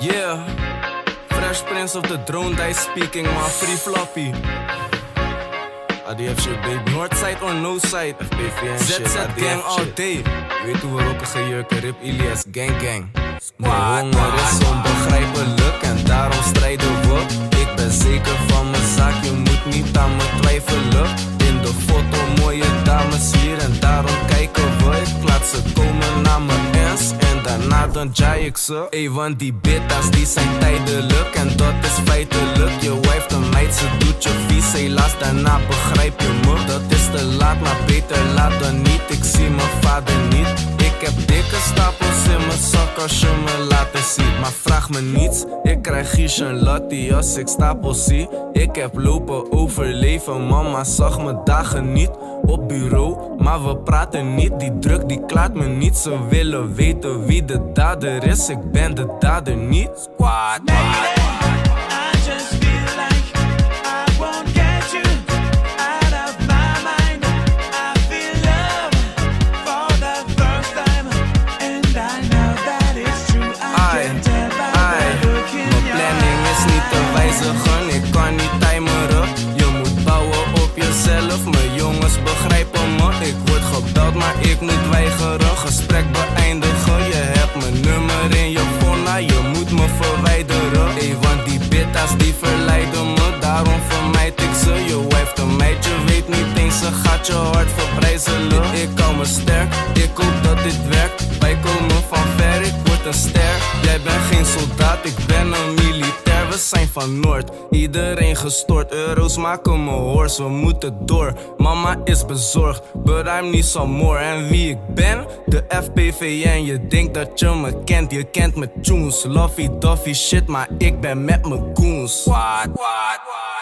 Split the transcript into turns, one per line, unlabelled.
Yeah, Fresh Prince of the Drone Die speaking, man. Free floppy. ADF shit, baby. Northside or no side?
FPVN shit,
ZZ
ADF
gang all day. Weet hoe we rocken gejurken, Rip Ilias, gang gang. Mijn honger is onbegrijpelijk en daarom strijden we. Ik ben zeker van mijn zaak, je moet niet aan me twijfelen. In de foto mooie dames hier en daarom kijken we. Ik laat ze komen naar daarna Ey, want die bittas die zijn tijdelijk en dat is feitelijk. Je wife de meid, ze doet je vies, helaas daarna begrijp je me. Dat is te laat, maar beter laat dan niet. Ik zie mijn vader niet. Ik heb dikke stapels in mijn zak als je me laten zien. Niets, ik krijg Gies en Latti als ik stapels zie. Ik heb lopen overleven, mama zag me dagen niet op bureau. Maar we praten niet, die druk die klaart me niet. Ze willen weten wie de dader is, ik ben de dader niet. Squad, ik kan niet timeren. Je moet bouwen op jezelf, mijn jongens begrijpen me. Ik word gebeld, maar ik moet weigeren. Gesprek beëindigen, je hebt mijn nummer in je nou, je moet me verwijderen. Ey, want die bittas die verleiden me, daarom vermijd ik ze. Je wife de meid, je weet niet eens, ze gaat je hart verbrijzelen. Ik hou me sterk, ik hoop dat dit werkt. Wij komen van ver, ik word een ster. Jij bent geen soldaat, van iedereen gestort. Euro's maken me hoors, we moeten door. Mama is bezorgd, but I'm niet some more. En wie ik ben? De FPVN. Je denkt dat je me kent, je kent me tunes. Lovey dovey shit, maar ik ben met mijn goons. What, what?